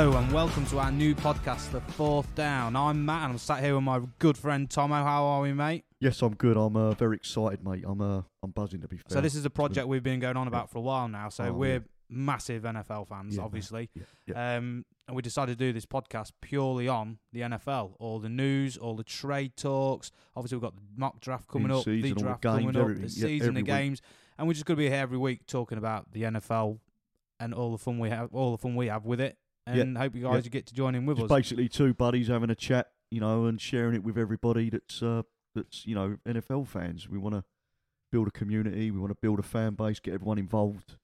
Hello and welcome to our new podcast, The Fourth Down. I'm Matt and I'm sat here with my good friend Tomo. How are we, mate? Yes, I'm good. I'm uh, very excited, mate. I'm uh, I'm buzzing to be fair. So this is a project we've been going on about for a while now. So Oh, we're yeah. massive NFL fans, Yeah, obviously. yeah, yeah. Um, and we decided to do this podcast purely on the NFL, all the news, all the trade talks. Obviously, we've got the mock draft coming up, In-season, the all the draft games, coming up, the. Yeah, season, every the week. games, and we're just going to be here every week talking about the NFL and all the fun we have, all the fun we have with it. Yeah, And hope you guys get to join in with Just us. basically two buddies having a chat, you know, and sharing it with everybody that's uh, that's you know NFL fans. We want to build a community. We want to build a fan base, get everyone involved,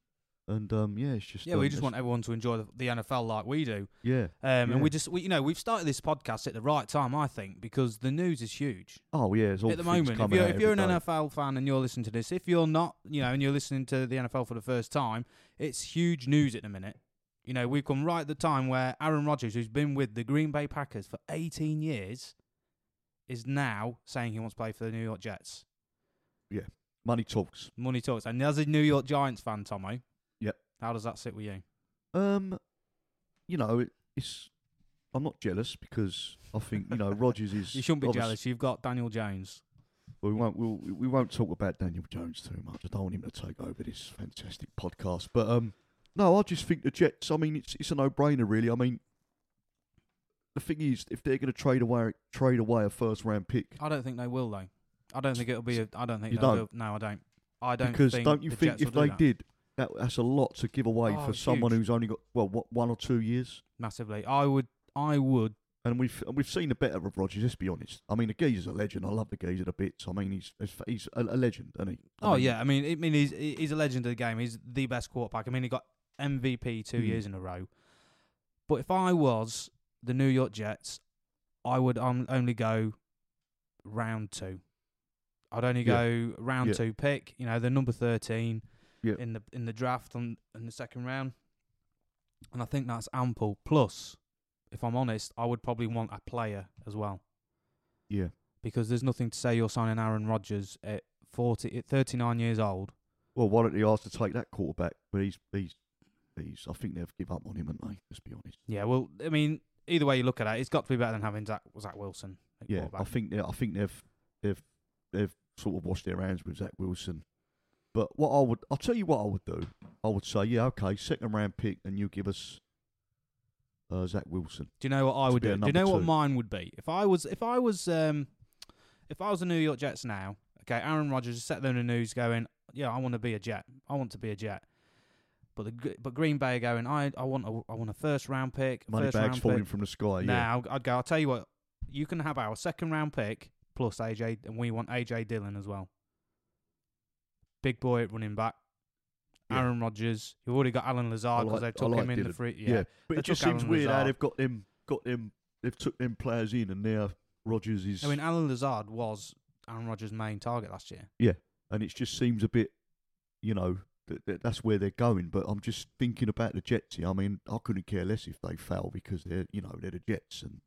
and um, yeah, it's just Yeah, we um, just want everyone to enjoy the, the NFL like we do. yeah. Um, And we just, we, you know, we've started this podcast at the right time, I think, because the news is huge Oh yeah, it's all at the moment. If you're, if you're an day. NFL fan and you're listening to this, if you're not, you know, and you're listening to the NFL for the first time, it's huge news at the minute. You know, we've come right at the time where Aaron Rodgers, who's been with the Green Bay Packers for 18 years, is now saying he wants to play for the New York Jets. Yeah. Money talks. Money talks. And as a New York Giants fan, Tomo, Yep. how does that sit with you? Um, you know, it, it's. I'm not jealous because I think you know Rodgers is. You shouldn't be obvious- jealous. You've got Daniel Jones. Well, We won't. We'll, we won't talk about Daniel Jones too much. I don't want him to take over this fantastic podcast. But um, no, I just think the Jets. I mean, it's it's a no-brainer, really. I mean, the thing is, if they're going to trade away trade away a first-round pick, I don't think they will though. I don't think it'll be. A, I don't think You they'll don't? do- No, I don't. I don't because think don't you the think Jets if will they that. did, that, that's a lot to give away Oh, for someone huge. who's only got well, what one or two years. massively, I would. I would. And we've and we've seen the better of Rodgers. Let's be honest. I mean, the geezer's a legend. I love the geezer to bits. I mean, he's he's, he's a, a legend, isn't he? I Oh mean, yeah, I mean, I mean, he's he's a legend of the game. He's the best quarterback. I mean, he got MVP two Hmm. years in a row. But if I was the New York Jets, I would um, only go round two. I'd only Yeah. go round Yeah. two pick. You know, the number thirteen Yeah. in the in the draft on in the second round, and I think that's ample. Plus, if I'm honest, I would probably want a player as well yeah. because there's nothing to say you're signing Aaron Rodgers at 40, at 39 years old. Well, why don't you ask to take that quarterback? But he's he's he's. I think they've give up on him, haven't they? Let's be honest. Yeah, well, I mean, either way you look at it, it's got to be better than having Zach, Zach Wilson. Yeah, I think they I think they've they've they've sort of washed their hands with Zach Wilson. But what I would, I'll tell you what I would do. I would say, yeah, okay, second round pick, and you give us uh, Zach Wilson. Do you know what I would do? Do you know number what mine would be? If I was, if I was, um, if I was the New York Jets now, okay, Aaron Rodgers is set there in the news going, yeah, I want to be a Jet. I want to be a Jet. But the but Green Bay are going, I I want a I want a first round pick, Money first bags round falling pick. from the sky. Yeah, Now I'd go. I'll tell you what, you can have our second round pick plus AJ, and we want AJ Dillon as well. Big boy at running back. Yeah. Aaron Rodgers. You've already got Allen Lazard because like- they took like him in the free. yeah. Yeah. But they it just seems Allen weird how they've got them got them. They've took them players in, and now Rodgers is. I mean, Allen Lazard was Aaron Rodgers' main target last year. Yeah, and it just seems a bit, you know, that's where they're going. But I'm just thinking about the Jets. here. I mean, I couldn't care less if they fail because they're, you know, they're the Jets and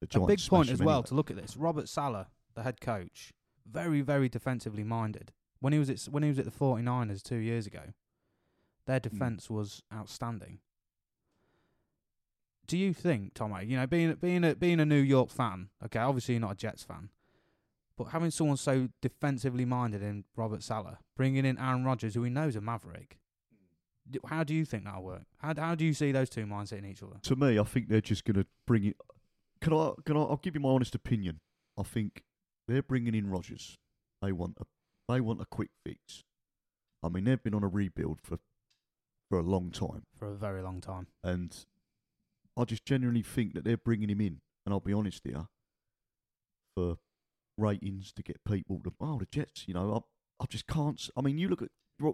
the A big point as well anyway. to look at this. Robert Saleh, the head coach, very very defensively minded. When he was at when he was at the 49ers 2 years ago, their Hmm. defense was outstanding. Do you think, Tommy, you know, being being a being a New York fan, okay, obviously you're not a Jets fan, but having someone so defensively minded in Robert Saleh, bringing in Aaron Rodgers, who he knows a maverick, how do you think that'll work? How how do you see those two minds hitting each other? To me, I think they're just going to bring it. Can I? Can I? I'll give you my honest opinion. I think they're bringing in Rodgers. They want a. They want a quick fix. I mean, they've been on a rebuild for for a long time. For a very long time. And I just genuinely think that they're bringing him in. And I'll be honest here, for ratings to get people to oh the Jets, you know, I I just can't. I mean, you look at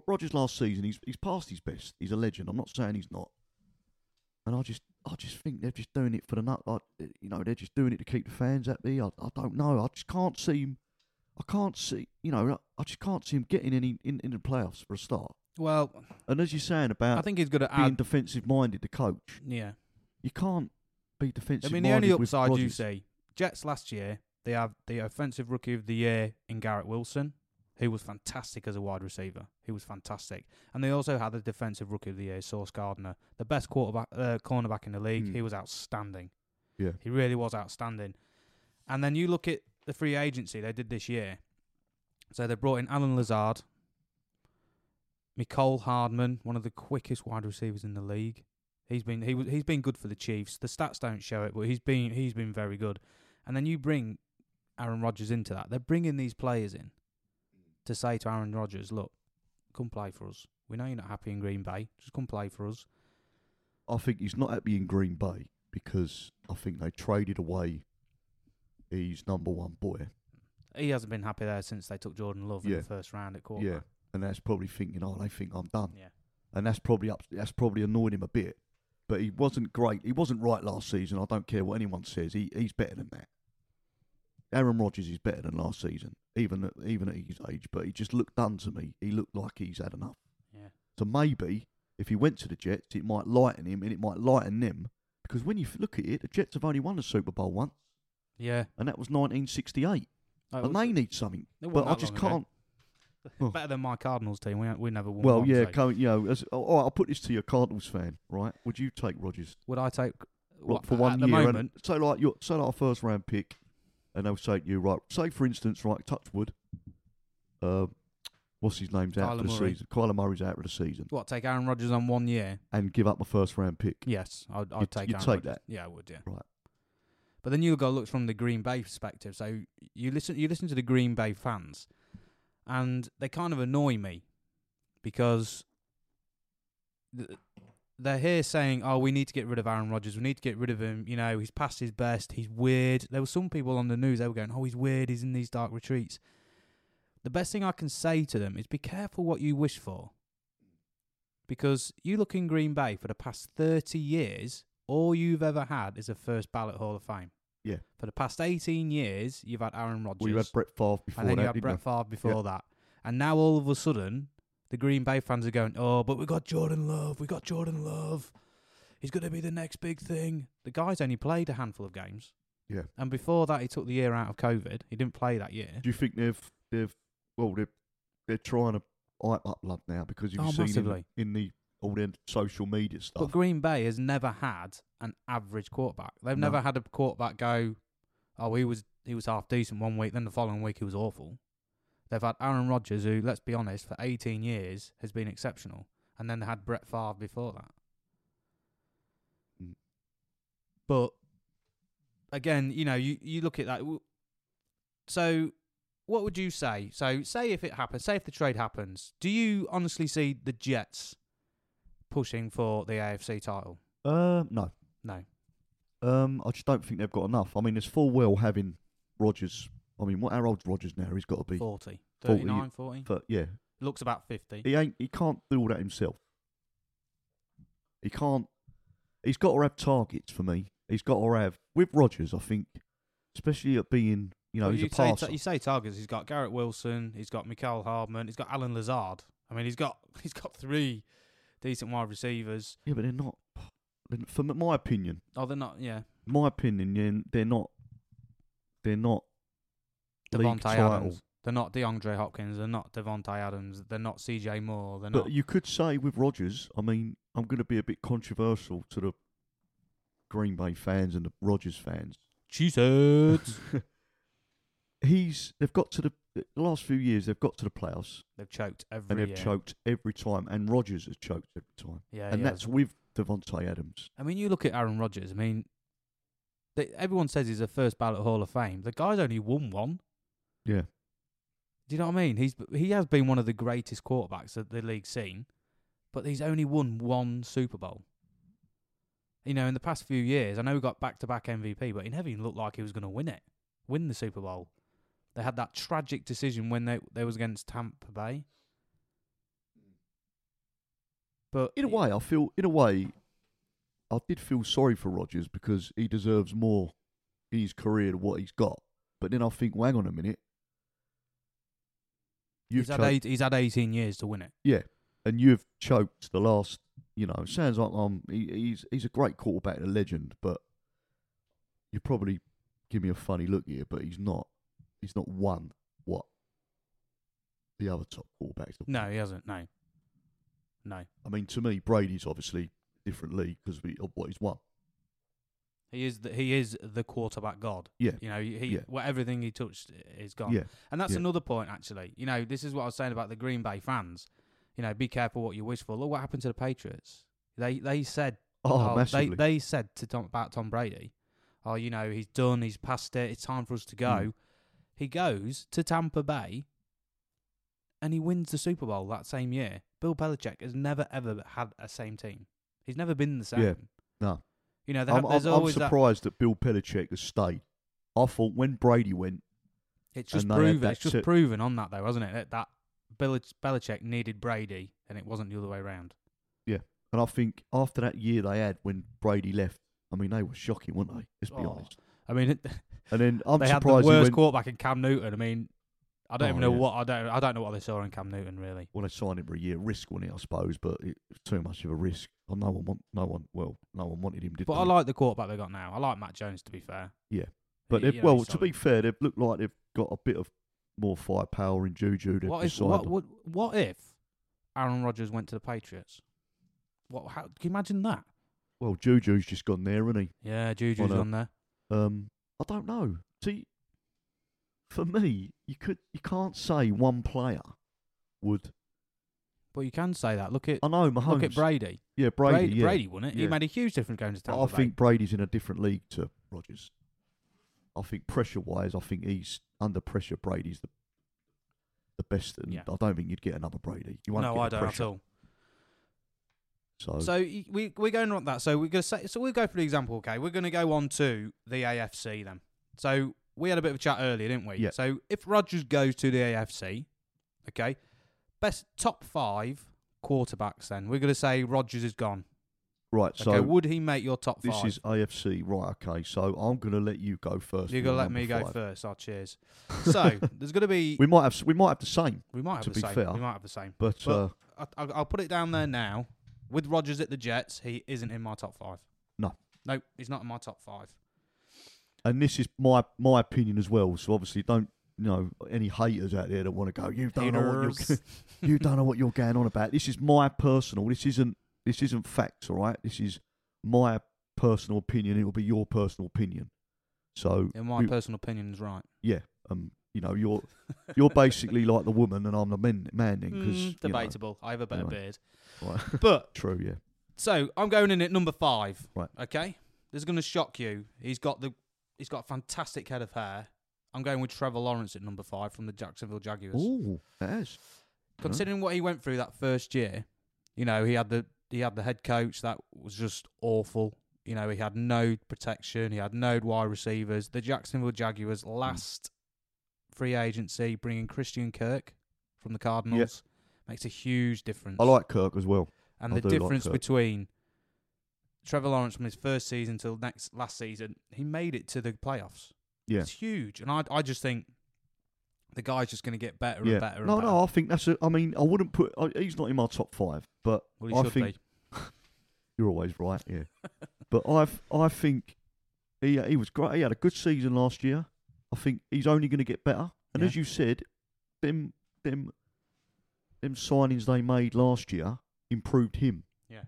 Rodgers last season. He's he's past his best. He's a legend. I'm not saying he's not. And I just I just think they're just doing it for the nut. Like, eh, you know, they're just doing it to keep the fans happy. I I don't know. I just can't see him. I can't see. You know, I just can't see him getting any in, in the playoffs for a start. Well, And as you're saying about I think he's good at being add. defensive minded, the coach, Yeah. you can't be defensive. I mean, the only upside you see, Jets last year, they have the offensive rookie of the year in Garrett Wilson, who was fantastic as a wide receiver. He was fantastic, and they also had the defensive rookie of the year, Sauce Gardner, the best quarterback, uh, cornerback in the league. Mm. He was outstanding. Yeah. he really was outstanding. And then you look at the free agency they did this year. So they brought in Allen Lazard, Mecole Hardman, one of the quickest wide receivers in the league. He's been he was he's been good for the Chiefs. The stats don't show it, but he's been he's been very good. And then you bring Aaron Rodgers into that. They're bringing these players in to say to Aaron Rodgers, "Look, come play for us. We know you're not happy in Green Bay. Just come play for us." I think he's not happy in Green Bay because I think they traded away his number one boy. He hasn't been happy there since they took Jordan Love in the first round at quarterback. Yeah, and that's probably thinking, oh, they think I'm done, Yeah. and that's probably up, that's probably annoyed him a bit. But he wasn't great. He wasn't right last season. I don't care what anyone says. He he's better than that. Aaron Rodgers is better than last season, even at, even at his age. But he just looked done to me. He looked like he's had enough. Yeah. So maybe if he went to the Jets, it might lighten him and it might lighten them. Because when you look at it, the Jets have only won a Super Bowl once, Yeah. and that was 1968. Oh, and was- they need something. But I just can't. Oh. Better than my Cardinals team. We we never won. Well, yeah, so co- you know. As, all right, I'll put this to your Cardinals fan, right? Would you take Rodgers Would I take what, for one year? moment? And say like your say like a first round pick, and they'll say to you, right? Say for instance, right, Touchwood. Uh, what's his name's out Kyler for the Murray. season? Kyler Murray's out for the season, What take Aaron Rodgers on one year? and give up a first round pick. Yes, I'd, I'd You'd- take. you'd Aaron take Rodgers. that? Yeah, I would. Yeah. Right. But then you got to look from the Green Bay perspective. So you listen, you listen to the Green Bay fans, and they kind of annoy me because th- they're here saying, "Oh, we need to get rid of Aaron Rodgers. We need to get rid of him. You know, he's past his best. He's weird." There were some people on the news they were going, "Oh, he's weird. He's in these dark retreats." The best thing I can say to them is be careful what you wish for. Because you look in Green Bay for the past 30 years, all you've ever had is a first ballot Hall of Fame. Yeah. For the past 18 years, you've had Aaron Rodgers. Well, you had Brett Favre before and then that, you had Brett? Favre before that. And now all of a sudden, the Green Bay fans are going, oh, but we got Jordan Love. We got Jordan Love. He's going to be the next big thing. The guy's only played a handful of games. Yeah. And before that, he took the year out of COVID. He didn't play that year. Do you think they've they've well they're they're trying to hype up Love now because you've Oh, seen massively. in, in the all the social media stuff. But Green Bay has never had an average quarterback. They've No. never had a quarterback go, oh, he was he was half decent one week, then the following week he was awful. They've had Aaron Rodgers, who, let's be honest, for 18 years has been exceptional, and then they had Brett Favre before that. Mm. But again, you know, you you look at that. w- So, what would you say? So, say if it happens, say if the trade happens, do you honestly see the Jets pushing for the AFC title? uh, no, No. um, I just don't think they've got enough. I mean, it's full well having Rodgers. I mean, what how old's Rodgers now? He's got to be. 40. 40, 39, 40. But yeah, Looks about 50. he ain't. He can't do all that himself. He can't. He's got to have targets for me. He's got to have with Rodgers. I think, especially at being, you know, Well, he's you a say, passer. you say targets. He's got Garrett Wilson. He's got Mecole Hardman. He's got Allen Lazard. I mean, he's got he's got three decent wide receivers. yeah, but they're not. they're- For my opinion, Oh, they're not. Yeah, my opinion, yeah, they're not. They're not. Davante title. Adams. They're not DeAndre Hopkins. They're not Davante Adams. They're not CJ Moore. They're not. But you could say with Rodgers, I mean, I'm going to be a bit controversial to the Green Bay fans and the Rodgers fans. Cheeseheads. He's they've got to the, the last few years. They've got to the playoffs they've choked every and they've year. choked every time. And Rodgers has choked every time, Yeah, and that's has. with Davante Adams. I mean, you look at Aaron Rodgers. I mean, they, everyone says he's a first ballot Hall of Fame. The guy's only won one. Yeah, Do you know what I mean? He's he has been one of the greatest quarterbacks that the league's seen, but he's only won one Super Bowl. You know, in the past few years, I know he got back to back MVP, but he never even looked like he was going to win it, win the Super Bowl. They had that tragic decision when they they was against Tampa Bay. But in a way, I feel in a way, I did feel sorry for Rodgers because he deserves more in his career than what he's got. But then I think, well, hang on a minute. You've he's had eight, he's had eighteen years to win it. Yeah, and you've choked the last. You know, sounds like um, he, he's he's a great quarterback, a legend, but you probably give me a funny look here, but he's not. He's not won what the other top quarterbacks. have No, he hasn't. No, no. I mean, to me, Brady's obviously different league because of what he's won. He is the, he is the quarterback god. Yeah. You know, he Yeah. well, everything he touched is gone. Yeah, And that's Yeah. another point, actually. You know, this is what I was saying about the Green Bay fans. You know, be careful what you wish for. Look what happened to the Patriots. They they said oh, they massively. they said to Tom about Tom Brady, oh, you know, he's done, he's past it, it's time for us to go. Mm. He goes to Tampa Bay, and he wins the Super Bowl that same year. Bill Belichick has never ever had a same team. He's never been the same. Yeah, no. You know, I'm, there's I'm, I'm always that. surprised that Bill Belichick has stayed. I thought when Brady went, It's just and they had proven. It's just proven on that though, hasn't it? That, that Belich- Belichick needed Brady, and it wasn't the other way around. Yeah, and I think after that year they had when Brady left, I mean they were shocking, weren't they? Let's be Oh, honest. I mean, And then I'm they had the worst went. quarterback in Cam Newton. I mean, I don't Oh, even know yeah. what I don't. I don't know what they saw in Cam Newton really. Well, they signed him for a year, risk wasn't it? I suppose, but it was too much of a risk. Oh, no one want, no one. Well, no one wanted him, did But they? I like the quarterback they got now. I like Mac Jones to be fair. Yeah. But He- well, to be fair, they've looked like they've got a bit of more firepower in Juju. They've what if what, what what if Aaron Rodgers went to the Patriots? What? How, can you imagine that? Well, Juju's just gone there, isn't he? Yeah, Juju's On on there. Um, I don't know. See, for me, you could you can't say one player would. But you can say that. Look at I know Mahomes. look at Brady. yeah, Brady. Brady, yeah. Brady won it. He made a huge difference going to Tampa I Bay. think Brady's in a different league to Rodgers. I think pressure wise, I think he's under pressure. Brady's the the best, and Yeah. I don't think you'd get another Brady. You won't no, get I the don't pressure. at all. So, So y- we we're going on that. So we're gonna say. So we'll go for the example. Okay, we're gonna go on to the AFC then. So we had a bit of a chat earlier, didn't we? Yeah. So if Rodgers goes to the AFC, okay, best top five quarterbacks. Then we're gonna say Rodgers is gone. right, Okay, so would he make your top this five? is AFC, right? Okay, so I'm going to let you go first. You're gonna let number me go first. Oh, cheers. So there's gonna be. We might have we might have the same, we might have to the be same. fair. We might have the same. but, But- uh, I, I'll, I'll put it down there now. With Rodgers at the Jets, he isn't in my top five. No. no, he's not in my top five. and this is my my opinion as well. So obviously, don't you know any haters out there that want to go. You don't know what you're you don't know what you're going on about. This is my personal. This isn't this isn't facts. All right, this is my personal opinion. It will be your personal opinion. So In my personal opinion, is right. yeah, um, you know, you're you're basically like the woman, and I'm the man, man then, because Mm, debatable. I have a better Anyway. beard. right, But true, yeah, so I'm going in at number five. Right. Okay. This is going to shock you. He's got the he's got a fantastic head of hair. I'm going with Trevor Lawrence at number five from the Jacksonville Jaguars. oh, that is Considering what he went through that first year, you know, he had the he had the head coach that was just awful. You know, he had no protection. He had no wide receivers. The Jacksonville Jaguars hmm. last free agency, bringing Christian Kirk from the Cardinals, makes a huge difference. I like Kirk as well. and I the do like difference Kirk. between Trevor Lawrence from his first season till next last season, he made it to the playoffs. Yeah, It's huge, and I I just think the guy's just going to get better yeah. and better. no, and better. no, I think that's. A, I mean, I wouldn't put. I, he's not in my top five, but well, I think be. You're always right, yeah. but I've I think he he was great. He had a good season last year. I think he's only going to get better. And Yeah. as you said, them them them signings they made last year improved him. Yeah.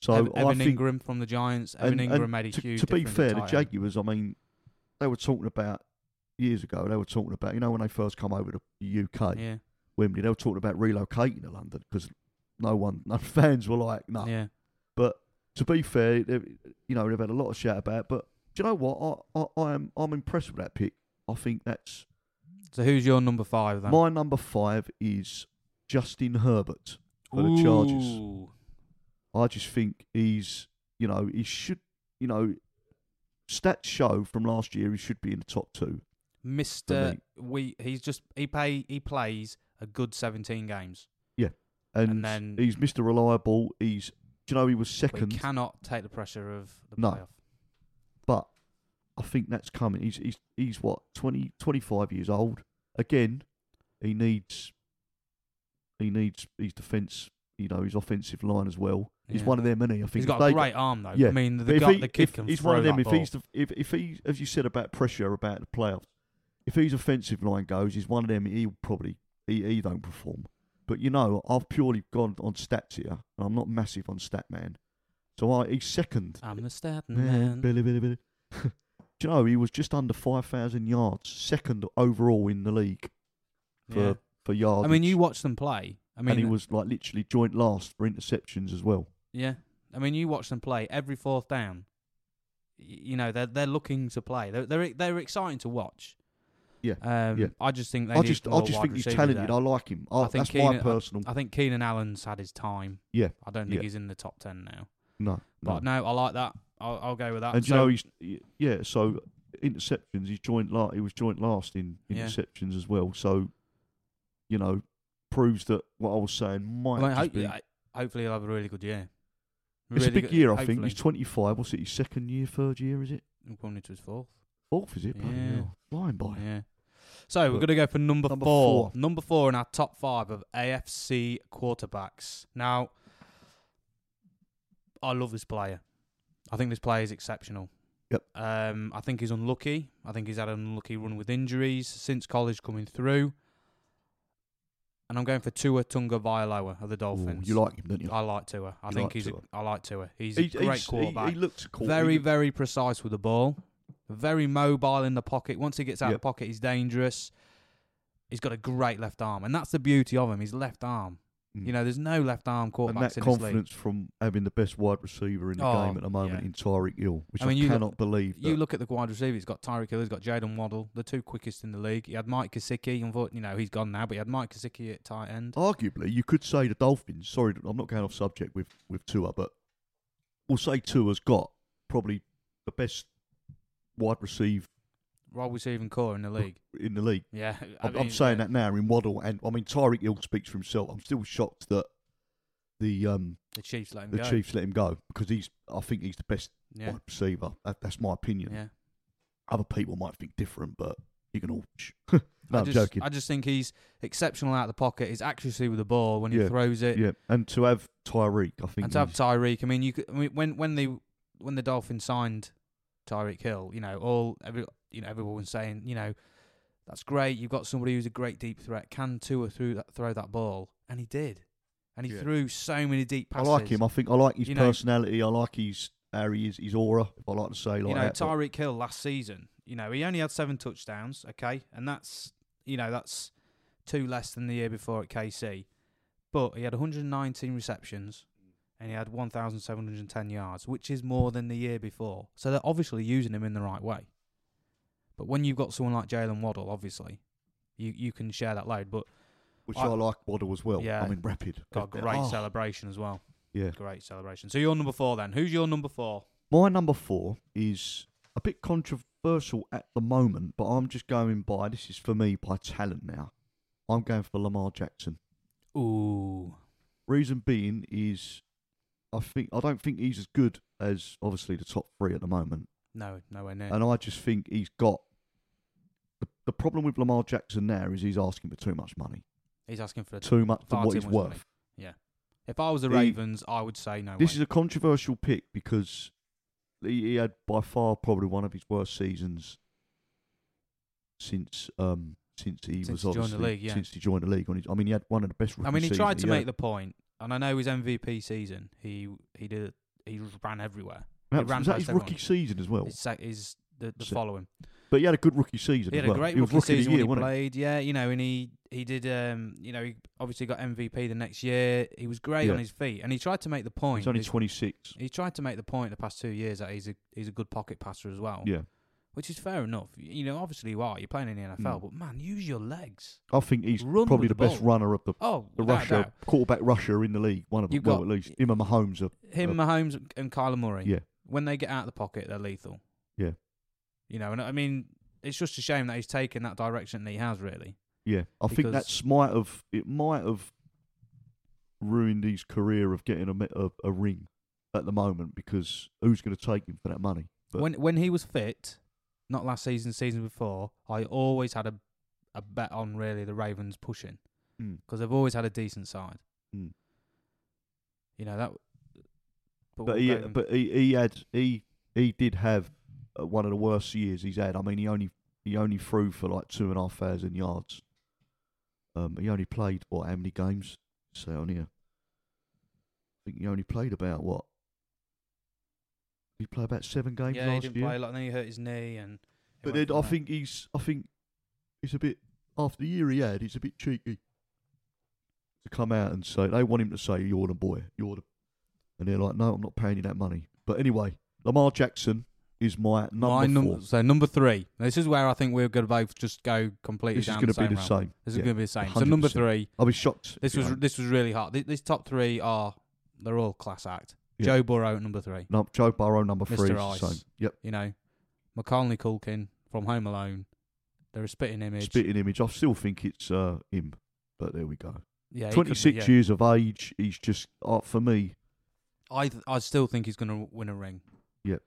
So Ev- I Evan think Engram from the Giants. Evan and- Engram and made a to, huge to be fair, the. Jaguars. I mean, they were talking about years ago. They were talking about you know when they first come over to the UK, Yeah, Wembley. They were talking about relocating to London because no one, no fans were like, no. yeah. But to be fair, you know they've had a lot of shout about. it. But do you know what? I, I, I am I'm impressed with that pick. I think that's So who's your number five then? my number five is Justin Herbert for the Chargers. I just think he's you know he should you know stats show from last year he should be in the top two. Mister, we he's just he pay he plays a good seventeen games. And, And then- he's Mr. Reliable. He's do you know he was second, he cannot take the pressure of the No. playoff. but I think that's coming. He's he's he's what 20, 25 years old. Again, he needs he needs his defence. You know his offensive line as well. He's Yeah. one of them, isn't he? I think He's got a great arm though. yeah. I mean, the guy, he- the kid can he's one of them. If ball. he's the, if if he, as you said about pressure about the playoffs, if his offensive line goes, he's one of them. He'll probably he, he don't perform. But you know, I've purely gone on stats here, and I'm not massive on stat man. So I he's second. I'm the stat Man, man. Billy, Billy, Billy. Do you know he was just under five thousand yards, second overall in the league for Yeah. for yards. I mean, you watch them play. I mean, and he was like literally joint last for interceptions as well. Yeah, I mean, you watch them play every fourth down. y- You know, they're they're looking to play. They're they're, they're exciting to watch. Yeah, Um, yeah. I just think they I need just I more just wide think he's receivers talented. there. I like him. I, I think that's my Keenan- personal. I think Keenan Allen's had his time. Yeah, I don't think yeah. he's in the top ten now. no, But no. I like that. I'll, I'll go with that. And you So- know he's y- yeah. So interceptions, he's joint la- He was joint last in Yeah. interceptions as well. So you know, proves that what I was saying might I mean, just hope- be. Hopefully he'll have a really good year. It's a big year, I think. He's 25. What's it? His second year, third year, is it? We're coming into his fourth. Fourth, is it? Yeah. Flying by. Yeah. So we're going to go for number, number four. four. Number four in our top five of AFC quarterbacks. Now, I love this player. I think this player is exceptional. Yep. Um, I think he's unlucky. I think he's had an unlucky run with injuries since college coming through. And I'm going for Tua Tagovailoa of the Ooh, Dolphins. you like him, don't you? I like Tua. I You think like he's. Tua. A, I like Tua. He's He- a great he's- he- quarterback. He, looks cool. Very, He- very precise with the ball. Very mobile in the pocket. Once he gets out of the pocket, he's dangerous. He's got a great left arm, and that's the beauty of him. His left arm. Mm. You know, there's no left arm and quarterbacks that in this league. confidence from having the best wide receiver in the Oh, game at the moment yeah. in Tyreek Hill, which I I, mean, you cannot look- believe. You look at the wide receiver. He's got Tyreek Hill. He's got Jaden Waddle, the two quickest in the league. He had Mike Gesicki. Unfortunately, you know he's gone now, but he had Mike Gesicki at tight end. Arguably, you could say the Dolphins. Sorry, I'm not going off subject with with Tua, but we'll say Tua's got probably the best wide receiver Wide receiving core in the league. in the league. Yeah, I I'm, I'm saying that now in Waddle, and I mean Tyreek Hill speaks for himself. I'm still shocked that the um the Chiefs let him the go. Chiefs let him go because he's. I think he's the best Yeah, wide receiver. That, that's my opinion. yeah. Other people might think different, but you can all. no, I I'm just, joking. I just think he's exceptional out of the pocket. His accuracy with the ball when he Yeah, throws it. yeah, and to have Tyreek, I think. and to have Tyreek, I mean, you could, I mean, when when they when the Dolphins signed Tyreek Hill, you know, all every you know everyone was saying, you know, that's great. You've got somebody who's a great deep threat. Can Tua through that throw that ball? And he did, and he Yeah. threw so many deep passes. I like him. I think I like his You know- personality. I like his how he is, his aura. If I like to say like you know, that. Tyreek Hill last season, you know, he only had seven touchdowns, okay, and that's you know that's two less than the year before at KC, but he had 119 receptions and he had 1,710 yards, which is more than the year before. So they're obviously using him in the right way. But when you've got someone like Jalen Waddle, obviously, you you can share that load. But which I- I, like Waddle as well. Yeah. I mean, rapid. got a great oh, celebration as well. Yeah. Great celebration. So you're number four then. Who's your number four? My number four is a bit controversial at the moment, but I'm just going by. This is for me by talent now. I'm going for Lamar Jackson. Ooh. Reason being is, I think I don't think he's as good as obviously the top three at the moment, No, nowhere near. and I just think he's got. The, the problem with Lamar Jackson There is he's asking for too much money, He's asking for too much for what he's worth. money. worth. If I was the He- Ravens, I would say no This way. is a controversial pick because he, he had by far probably one of his worst seasons since um since he Since was he obviously league, yeah. since he joined the league. On his, I mean, he had one of the best. I mean, he tried to he make had. the point, and I know his MVP season. He he did he ran everywhere. He was, ran was that his everyone. rookie season as well? His, sec- his the, the So- following. But he had a good rookie season He as had a well. great he was rookie rookie season year, when he wasn't he? played. Yeah, you know, and he he did. Um, you know, he obviously got MVP the next year. He was great on his feet, and he tried to make the point. He's only 26. he tried to make the point the past two years that he's a he's a good pocket passer as well. Yeah, which is fair enough. You know, obviously you are. You're playing in the NFL, Mm. but man, use your legs. I think he's Run probably the the best runner of the Oh, the without rusher doubt. quarterback rusher in the league. One of them, well, at least him and Mahomes are. him, Uh, Mahomes, and Kyler Murray. Yeah. When they get out of the pocket, they're lethal. Yeah. You know, and I mean, it's just a shame that he's taken that direction that he has. Really. Yeah, I think that's might have it might have ruined his career of getting a a, a ring at the moment because who's going to take him for that money? But when when he was fit, not last season, season before, I always had a a bet on really the Ravens pushing Mm. because they've always had a decent side. Mm. You know that. but we'll he but he, he had he he did have uh, one of the worst years he's had. I mean, he only he only threw for like two and a half thousand yards Um, he only played what? How many games? Say on here. I think he only played about what? Did he played about seven games yeah, he didn't year? play a lot. And then he hurt his knee, and but then I from think he's. I think he's a bit after the year he had. He's a bit cheeky to come out and say they want him to say you're the boy, you're the, and they're like, no, I'm not paying you that money. But anyway, Lamar Jackson is my number My num- four. so number three. This is where I think we're going to both just go completely This is down going to be the route. same. This is Yeah. going to be the same. So number three. I'll be shocked. This was you this was really hard. Th- These top three are they're all class act. Yeah. Joe Burrow at number three. No, Joe Burrow number Mr. three is Ice. same. Yep. You know, Macaulay Culkin from Home Alone. They're a spitting image. Spitting image. I still think it's uh, him, but there we go. yeah, he- 26 yeah. years of age. He's just uh, for me. I th- I still think he's going to win a ring. Yep.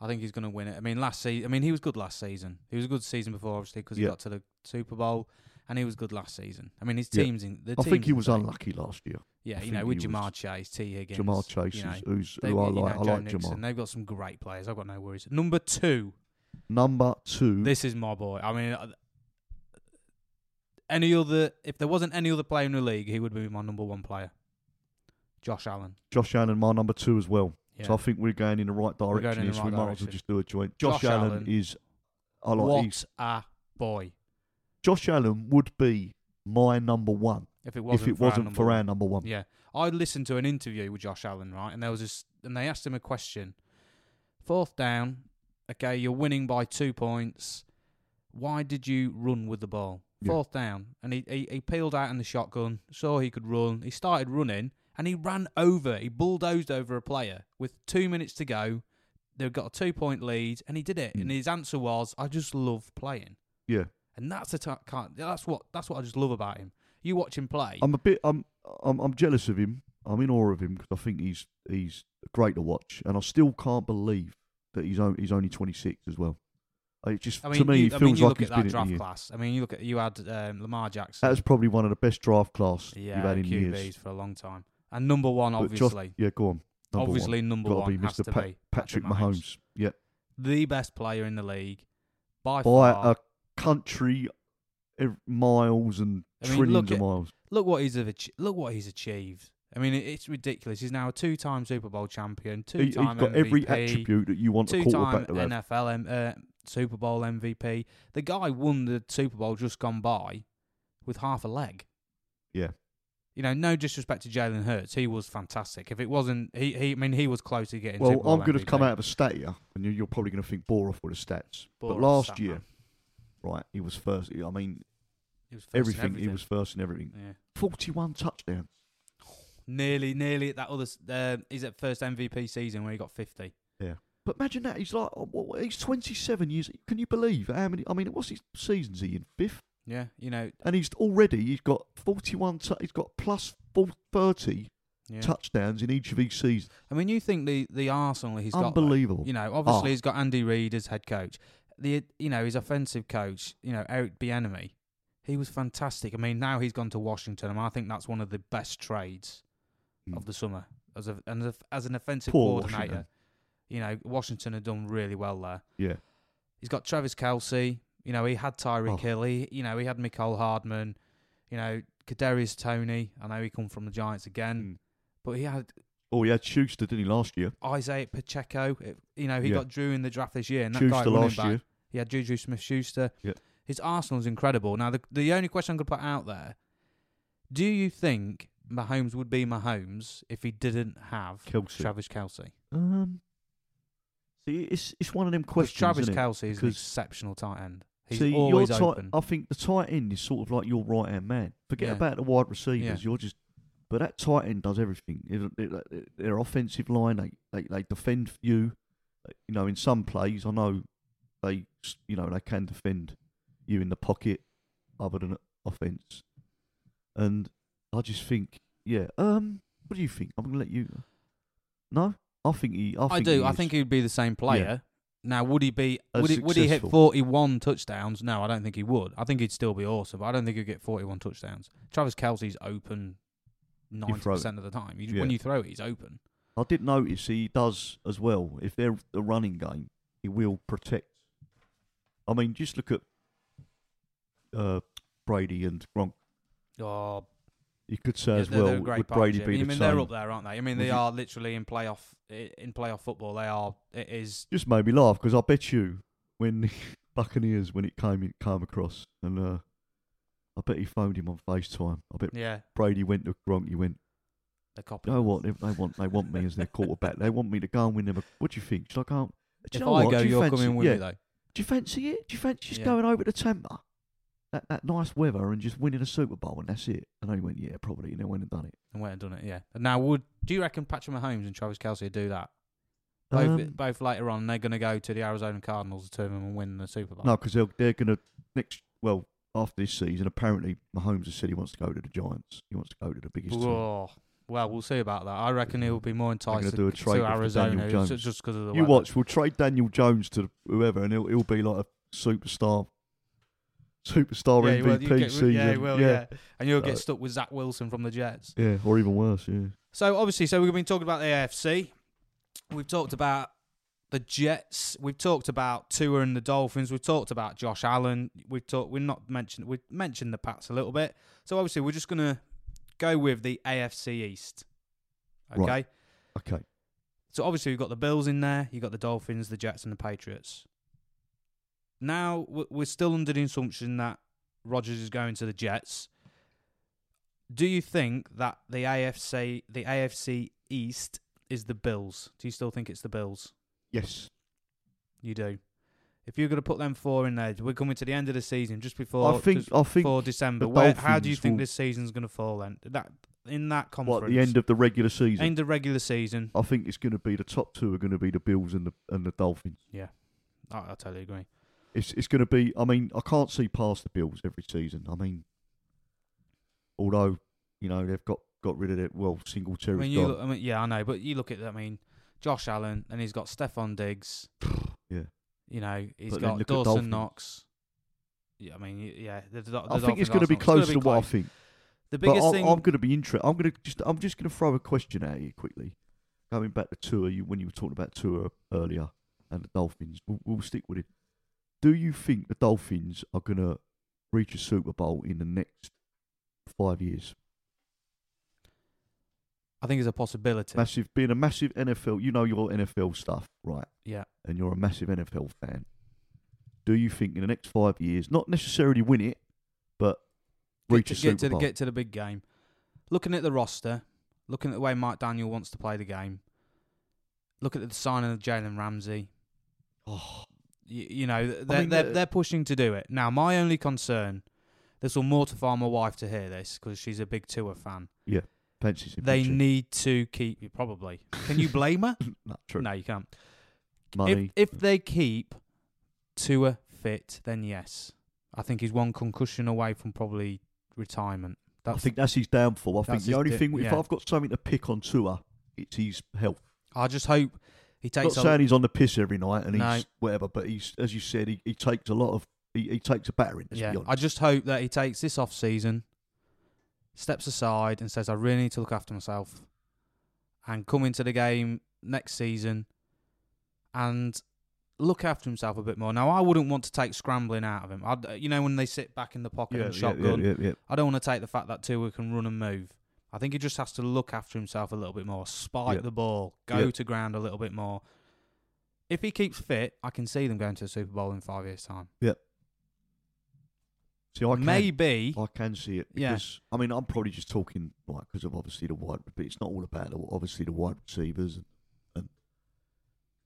I think he's going to win it. I mean, last season. I mean, he was good last season. He was a good season before, obviously, because he Yep. got to the Super Bowl, and he was good last season. I mean, his Yep. team's in. The I think he was unlucky last year. Yeah, I you know, with Ja'Marr Chase, Tee Higgins, Ja'Marr Chase, you know, is, who's who I like. know, I Joe like Nixon. Jamar. They've got some great players. I've got no worries. Number two, Number two. this is my boy. I mean, uh, any other if there wasn't any other player in the league, he would be my number one player. Josh Allen. Josh Allen, my number two as well. Yeah. So I think we're going in the right direction. the here, so right we might as well just do a joint. Josh, Josh Allen, Allen. is. I like. what a boy! Josh Allen would be my number one If it wasn't if it for our wasn't number for one. our number one. Yeah, I listened to an interview with Josh Allen, right, and there was this, and they asked him a question. Fourth down, okay, you're winning by two points. Why did you run with the ball? Yeah. Fourth down, and he, he he peeled out in the shotgun, saw he could run. He started running, and he ran over. He bulldozed over a player with two minutes to go. They've got a two point lead, and he did it. Mm. And his answer was, "I just love playing." Yeah. And that's the t- that's what that's what I just love about him. You watch him play. I'm a bit. I'm. I'm. I'm jealous of him. I'm in awe of him because I think he's he's great to watch, and I still can't believe that he's only he's only 26 as well. It just I mean, to me you, it I feels mean, you like look he's at been that draft class. I mean, you look at you had um, Lamar Jackson. That's probably one of the best draft class yeah, you've had in QBs years. for a long time, and number one, obviously, yeah, go on. Number obviously number Gotta one be has Mr. to Pat- be Patrick Mahomes. Yeah, the best player in the league by, by far. a country miles and I mean, trillions of at- miles. look what he's look what he's achieved. I mean, it's ridiculous. He's now a two-time Super Bowl champion, He, two-time got every attribute that you want a quarterback to have. NFL M- uh, Super Bowl MVP. The guy won the Super Bowl just gone by with half a leg. Yeah. You know, no disrespect to Jalen Hurts, he was fantastic. If it wasn't, he, he I mean, he was close to getting. Well, I'm going to come out of a stat here, and you- you're probably going to think bore off with the stats. Bore but last stat, year, man. Right, he was first. I mean, He was first in everything, He was first in everything. Yeah. 41 touchdowns. Nearly, nearly at that other. Uh, he's at first MVP season where he got fifty. Yeah, But imagine that he's like, oh, what- he's 27 years. Can you believe how many? I mean, what's his seasons he in fifth? Yeah, you know. And he's already he's got 41. Tu- he's got plus 30 Yeah. touchdowns in each of each seasons. I mean, you think the the Arsenal he's got. though, Unbelievable. You know, obviously Oh. he's got Andy Reid as head coach. The you know his offensive coach, you know Eric Bieniemy, he was fantastic. I mean, now he's gone to Washington, and I think that's one of the best trades Mm. of the summer as a and as, as an offensive Poor coordinator. Washington. You know, Washington have done really well there. Yeah. He's got Travis Kelce. You know, he had Tyreek Oh. Hill. He, you know, he had Mecole Hardman. You know, Kadarius Toney. I know he come from the Giants again, Mm. but he had Oh, he had Schuster, didn't he, last year? Isaiah Pacheco. It- you know, he Yeah. got Drew in the draft this year, and that guy Schuster running last back. year. He had Juju Smith Schuster. Yeah. His Arsenal's incredible. Now, the the only question I'm going to put out there: Do you think Mahomes would be Mahomes if he didn't have. Travis Kelce? Um, see, it's it's one of them Because questions. Travis isn't it? Kelce is an 'Cause- exceptional tight end. He's See, always your tight, open. I think the tight end is sort of like your right hand man. Forget Yeah. about the wide receivers. You're just, but that tight end does everything. It, it, it- their offensive line, they, they they defend you. You know, in some plays, I know they you know they can defend you in the pocket, other than offense. And I just think, yeah. Um, what do you think? I'm gonna let you. No, I think he. I, I, think do. He I think he'd be the same player. Now, would he be? As Would he, would he hit forty-one touchdowns? No, I don't think he would. I think he'd still be awesome, but I don't think he'd get forty-one touchdowns. Travis Kelce's open ninety percent of the time. You, Yeah. When you throw it, he's open. I did notice he does as well. If they're the running game, he will protect. I mean, just look at uh, Brady and Gronk. Oh, You could say yeah, as well would Brady partnership. be I the mean, same. they're up there, aren't they? I mean, they are literally in playoff in playoff football. They are. It is. Just made me laugh because I bet you when Buccaneers when it came it came across and uh, I bet he phoned him on FaceTime. I bet Yeah, Brady went to Gronk. He went, the cop. you know what? They, they want they want me as their quarterback. They want me to go and win them. A, what do you think? Should I go? and- Do If you know I what? go, do you you're fancy, coming with yeah. me though. Do you fancy it? Do you fancy just Yeah. going over to Tampa? That that nice weather and just winning a Super Bowl and that's it. And he went, yeah, probably. And they went and done it. And went and done it. Yeah. And now, would do you reckon Patrick Mahomes and Travis Kelce do that? Both, Um, both later on, they're going to go to the Arizona Cardinals, to them, and win the Super Bowl. No, because they're, they're going to next. Well, after this season, apparently Mahomes has said he wants to go to the Giants. He wants to go to the biggest team. Well, we'll see about that. I reckon he'll be more enticed do a to, trade to Arizona just because of the You weather. watch. We'll trade Daniel Jones to whoever, and he'll he'll be like a superstar, superstar yeah, MVP well, you get, season. yeah, he will, yeah. And you'll Uh, get stuck with Zach Wilson from the Jets. yeah, or even worse. Yeah, So obviously, so we've been talking about the AFC. We've talked about the Jets. We've talked about Tua and the Dolphins. We've talked about Josh Allen. We've talked. We're not mentioned. We've mentioned the Pats a little bit. So obviously, we're just gonna go with the AFC East. Okay. Right. okay. So obviously, we've got the Bills in there. You have got the Dolphins, the Jets, and the Patriots. Now we're still under the assumption that Rodgers is going to the Jets. Do you think that the AFC, the AFC East, is the Bills? Do you still think it's the Bills? Yes, You do. If you're going to put them four in there, we're coming to the end of the season, just before I think. I think before December. Where, how do you think will- this season's going to fall then? That in that conference, what the end of the regular season. end of regular season. I think it's going to be the top two are going to be the Bills and the and the Dolphins. Yeah, I, I totally agree. It's it's going to be. I mean, I can't see past the Bills every season. I mean, although you know they've got got rid of it. Well, I Singletary's mean, you look, I mean, yeah, I know, but you look at, I mean, Josh Allen, and he's got Stefon Diggs. Yeah. You know, he's But got Dawson Knox. Yeah, I mean, yeah. The, the, the I think it's going to be Arsenal, it's close to what I think. The But biggest I'm, thing. I'm going to be interested. I'm going to just. I'm just going to throw a question at you quickly. Going back to Tua, you when you were talking about Tua earlier and the Dolphins, we'll, we'll stick with it. Do you think the Dolphins are going to reach a Super Bowl in the next five years? I think it's a possibility. Massive, being a massive NFL, you know your NFL stuff, right? yeah. And you're a massive NFL fan. Do you think in the next five years, not necessarily win it, but reach get a to, get Super to the, get to the big game. Looking at the roster, looking at the way Mike Daniel wants to play the game, looking at the signing of Jalen Ramsey. oh, You, you know, they're, mean, they're, uh, they're pushing to do it. Now, my only concern, this will mortify my wife to hear this because she's a big Tua fan. Him. They doesn't need to keep you probably. Can you blame her? no, true. no, you can't. money. If if they keep Tua fit, then yes. I think he's one concussion away from probably retirement. I That's, think that's his downfall. I think the only di- thing, if yeah. I've got something to pick on Tua, it's his health. I just hope he Not takes a saying he's on the piss every night and No. he's whatever, but he's, as you said, he, he takes a lot of, he, he takes a battering. Let's yeah. be honest. I just hope that he takes this off season, steps aside, and says, "I really need to look after myself," and come into the game next season and look after himself a bit more. Now, I wouldn't want to take scrambling out of him. I'd, you know, when they sit back in the pocket yeah, and shotgun, yeah, yeah. I don't want to take the fact that Tua can run and move. I think he just has to look after himself a little bit more, spike the ball, go to ground a little bit more. If he keeps fit, I can see them going to the Super Bowl in five years' time. See, I can, Maybe, I can see it Yeah. I mean I'm probably just talking like because of obviously the wide, but it's not all about the, obviously the wide receivers and, and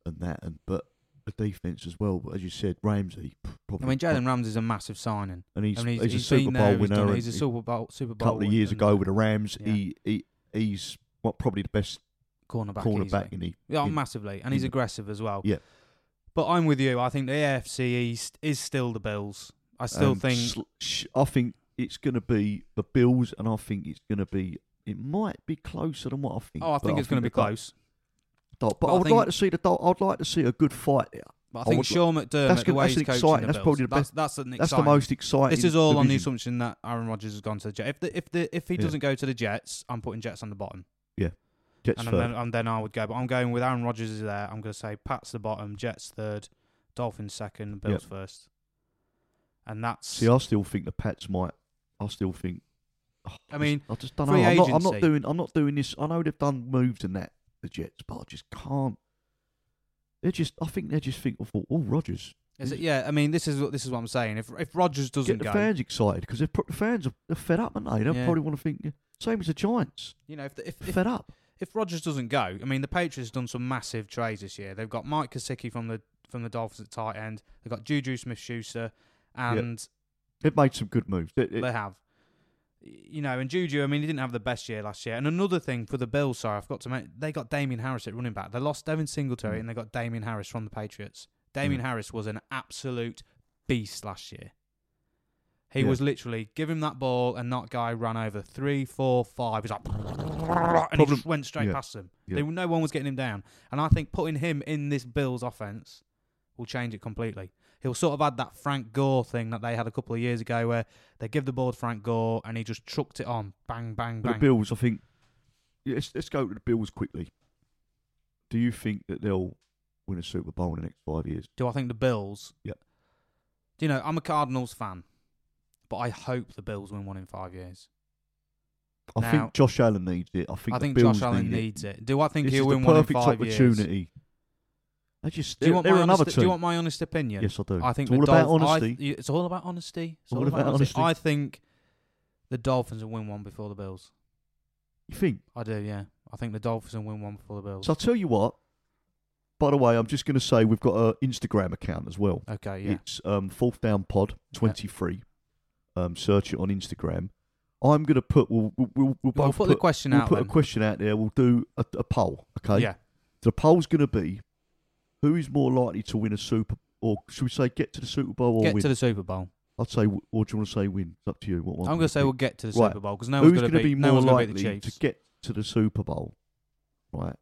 and that and but the defense as well. But as you said, Ramsey I mean, Jalen Ramsey's a massive signing. and he's, I mean, he's, he's, a Super Bowl there, winner. and he's a Super Bowl Super a Bowl couple of years ago with the Rams. Yeah. He, he he's what probably the best cornerback, cornerback in the Yeah, in- massively, and he's aggressive as well. Yeah. But I'm with you. I think the AFC East is still the Bills. I still Um, think sl- sh- I think it's going to be the Bills, and I think it's going to be. It might be closer than what I think. Oh, I think it's going to be close. But, But I I would think- like to see the. Dol- I'd like to see a good fight there. But I I think would- Sean McDermott, that's the way that's exciting- that's Bills, probably the that's, that's an That's the most exciting. This is all on the assumption that Aaron Rodgers has gone to the Jets. If the, if the if he Yeah. doesn't go to the Jets, I'm putting Jets on the bottom, Yeah, Jets and then, and then I would go. But I'm going with Aaron Rodgers is there. I'm going to say Pats the bottom, Jets third, Dolphins second, Bills first, and that's See, I still think the Pats might. I still think oh, I mean, I just don't know. free I'm not, I'm not agency. doing. I'm not doing this. I know they've done moves and that the Jets, but I just can't. They're just. I think they just think of oh, oh Rodgers. Is it? Yeah, I mean, this is what this is what I'm saying. If if Rodgers doesn't Get the go, fans excited because the fans are they're fed up, aren't they? They Yeah. probably want to think yeah, same as the Giants. you know, if the, if, if fed up. if Rodgers doesn't go, I mean, the Patriots have done some massive trades this year. They've got Mike Gesicki from the from the Dolphins at tight end. They've got Juju Smith-Schuster, and They've made some good moves. They- they- they have. You know, and Juju, I mean, he didn't have the best year last year. And another thing for the Bills, sorry, I forgot to mention, they got Damien Harris at running back. They lost Devin Singletary Mm. and they got Damien Harris from the Patriots. Damien Mm. Harris was an absolute beast last year. He Yeah. was literally give him that ball and that guy ran over three, four, five. He's like, and he just went straight yeah. past them. Yeah. They, no one was getting him down. And I think putting him in this Bills offense will change it completely. He'll sort of add that Frank Gore thing that they had a couple of years ago where they give the ball to Frank Gore and he just chucked it on. Bang, bang, But the. Bills, I think. Let's, let's go to the Bills quickly. Do you think that they'll win a Super Bowl in the next five years? Do I think the Bills? Yeah. Do you know, I'm a Cardinals fan, but I hope the Bills win one in five years. I Now- think Josh Allen needs it. I think, I the think Bills Josh Allen need it. needs it. Do I think This he'll win one in five years? Perfect opportunity. They just, Do you want my another honest, do you want my honest opinion? Yes, I do. I think it's all about Dolph- I- honesty. y- it's all about honesty. It's All all, about about honesty. honesty. I think the Dolphins will win one before the Bills. you think? I do, yeah. I think the Dolphins will win one before the Bills. So I'll tell you what. By the way, I'm just going to say we've got an Instagram account as well. okay, yeah. It's um, Fourth Down Pod 23. Um, search it on Instagram. I'm going to put. We'll, we'll, we'll, we'll We'll both put put, the question we'll out. put a question out there. We'll do a, a poll. Okay. Yeah. The poll's going to be who is more likely to win a Super, or should we say get to the Super Bowl or Get win? to the Super Bowl. I'd say, w- or do you want to say win? It's up to you. What one I'm going to say we'll get to the Right. Super Bowl because no one's Who's going going to be no more one's gonna beat the likely Chiefs. to get to the Super Bowl? Right.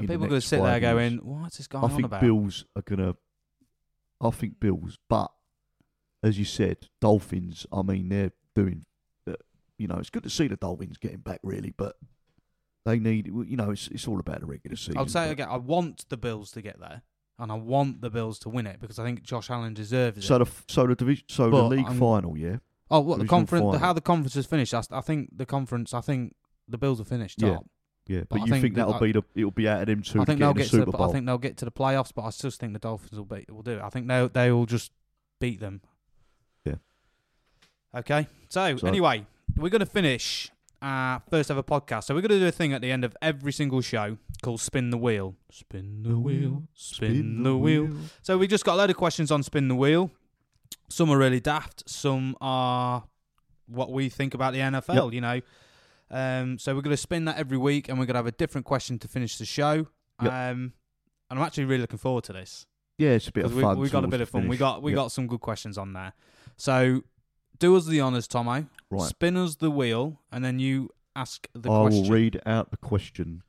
in the People are going to next sit there five years? going, "What's this going on? I on think about?" Bills are gonna. I think Bills, but as you said, Dolphins. I mean, they're doing. Uh, you know, it's good to see the Dolphins getting back, really, but they need. You know, it's it's all about the regular season. I'll say but- again, I want the Bills to get there, and I want the Bills to win it because I think Josh Allen deserves it. So the f- so the division so the league I'm- final, yeah. oh, what the conference? The, final. how the conference is finished? I think the conference. I think the Bills are finished Yeah. top. Yeah, But but, I you think think, that- that'll I- be the it'll be out of them two I to think get they'll in the get to. Super The, Bowl. I think they'll get to the playoffs, but I still think the Dolphins will beat. Will do it. I think they they will just beat them. Yeah. Okay. So, So- anyway, we're going to finish our first ever podcast. So we're going to do a thing at the end of every single show called Spin the Wheel. Spin the wheel. Spin, the, wheel. So we just got a load of questions on Spin the Wheel. Some are really daft. Some are what we think about the NFL. You know. Um, so we're going to spin that every week, and we're going to have a different question to finish the show. Yep. Um, and I'm actually really looking forward to this Yeah, it's a bit of because we, fun. we got a bit of fun. We got we Yep. got some good questions on there. So do us the honors, Tomo. right. Spin us the wheel, and then you ask the I question. will read out the question,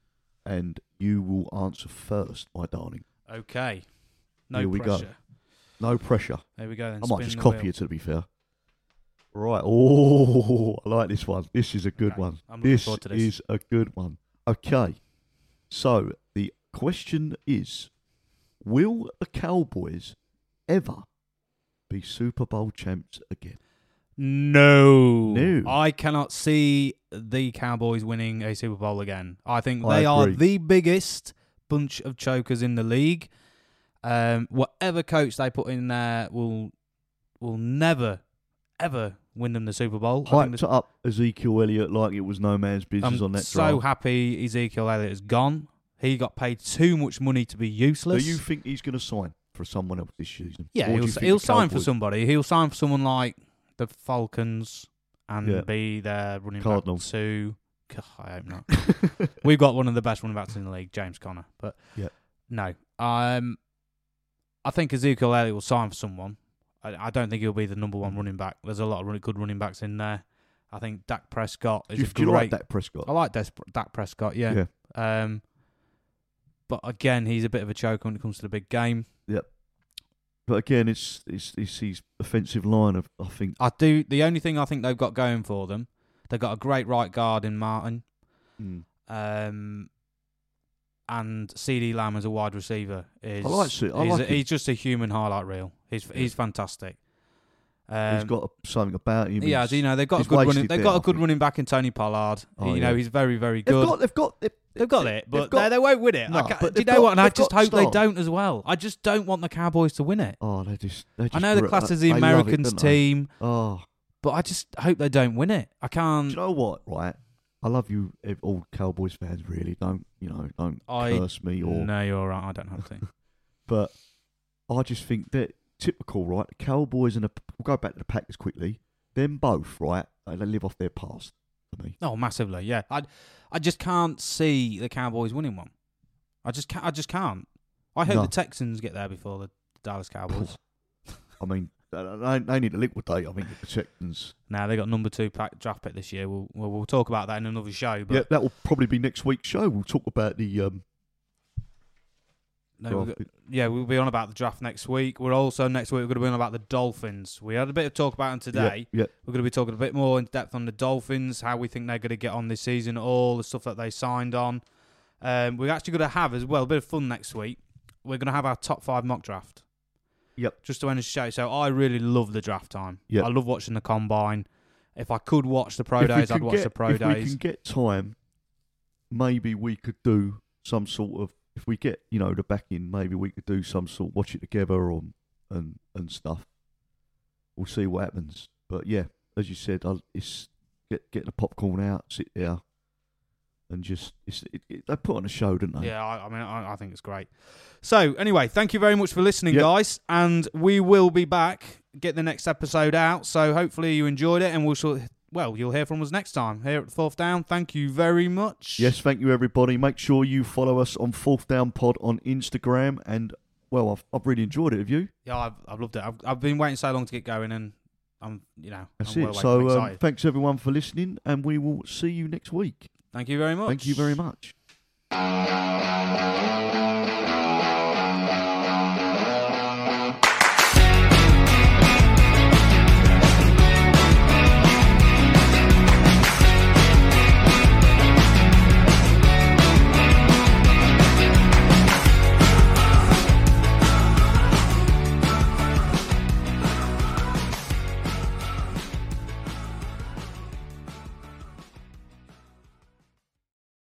and you will answer first, my darling. Okay. No Here we go. pressure. No pressure. There we go. Then. I might Spin just the copy wheel. it to be fair. Right. Oh, I like this one. This is a good Okay, one. I'm looking This, forward to this. is a good one. Okay. So the question is Will the Cowboys ever be Super Bowl champs again? No. No. I cannot see the Cowboys winning a Super Bowl again. I think I they are the biggest bunch of chokers in the league. Um, whatever coach they put in there will will never ever win them the Super Bowl. Hyped up Ezekiel Elliott like it was no man's business I'm on that so draft. happy Ezekiel Elliott is gone. He got paid too much money to be useless. Do you think he's going to sign for someone else this season? Yeah, he'll, you s- think he'll sign for somebody. He'll sign for someone like the Falcons and Yeah. be their running Cardinals. back to. God, I hope not. We've got one of the best running backs in the league, James Conner. But Yeah. no, um, I think Ezekiel Elliott will sign for someone. I, I don't think he'll be the number one running back. There's a lot of really good running backs in there. I think Dak Prescott do is you, a do you like Dak Prescott? I like Des- Dak Prescott. Yeah. Um, but again, he's a bit of a choker when it comes to the big game. But again, it's it's, it's his offensive line of I think I do. The only thing I think they've got going for them, they've got a great right guard in Martin, mm, um, and CeeDee Lamb as a wide receiver is. I like I he's, like a- he's just a human highlight reel. He's Yeah. he's fantastic. Um, He's got something about him. yeah, you know they've got a good running. They've got a good running back in Tony Pollard. Oh, you know yeah. he's very very They've good. got, they've got, they've, They've got it, but they've got- they, won't win it. No, but do you know what? And I just hope they don't as well. I just don't want the Cowboys to win it. Oh, they just. They just I know the class as they the it, Americans don't team, Oh, but I just hope they don't win it. I can't. you know what? Right, I love you, all Cowboys fans. Really, don't you know? Don't I curse me or. no, you're right. I don't have to. But I just think that typical, right? The Cowboys and the we'll go back to the Packers quickly. Them both, right? They live off their past for me. Oh, massively. Yeah, I, I just can't see the Cowboys winning one. I just, can't. I just can't. I hope No. the Texans get there before the Dallas Cowboys. I mean, they, they- they need to liquidate. I think the Texans. now they got number two pack, draft pick this year. We'll, we'll we'll talk about that in another show. But yeah, that will probably be next week's show. We'll talk about the um. No, got- yeah, we'll be on about the draft next week. We're also next week we're going to be on about the Dolphins. We had a bit of talk about them today. Yeah, We're going to be talking a bit more in depth on the Dolphins, how we think they're going to get on this season, all the stuff that they signed on. Um, we're actually going to have as well a bit of fun next week. We're going to have our top five mock draft. Yep. Just to end the show. So I really love the draft time. Yep. I love watching the combine. If I could watch the pro If we days, I'd watch get- the pro days. if we days. can get time, maybe we could do some sort of. If we get you know the backing, maybe we could do some sort. Watch it together or and and stuff. We'll see what happens. But yeah, as you said, I'll, it's get get the popcorn out, sit there, and just it's it, it, they put on a show, didn't they? Yeah, I, I mean, I, I think it's great. So, anyway, thank you very much for listening, Yep. guys, and we will be back. Get the next episode out. So, hopefully, you enjoyed it, and we'll shall, well, you'll hear from us next time here at Fourth Down. Thank you very much. Yes, thank you everybody. Make sure you follow us on Fourth Down Pod on Instagram, and well, I've I've really enjoyed it. Have you? yeah, I've, I've loved it. I've, I've been waiting so long to get going, and I'm, you know, That's I'm it. well So um, thanks everyone for listening, and we will see you next week. thank you very much. Thank you very much.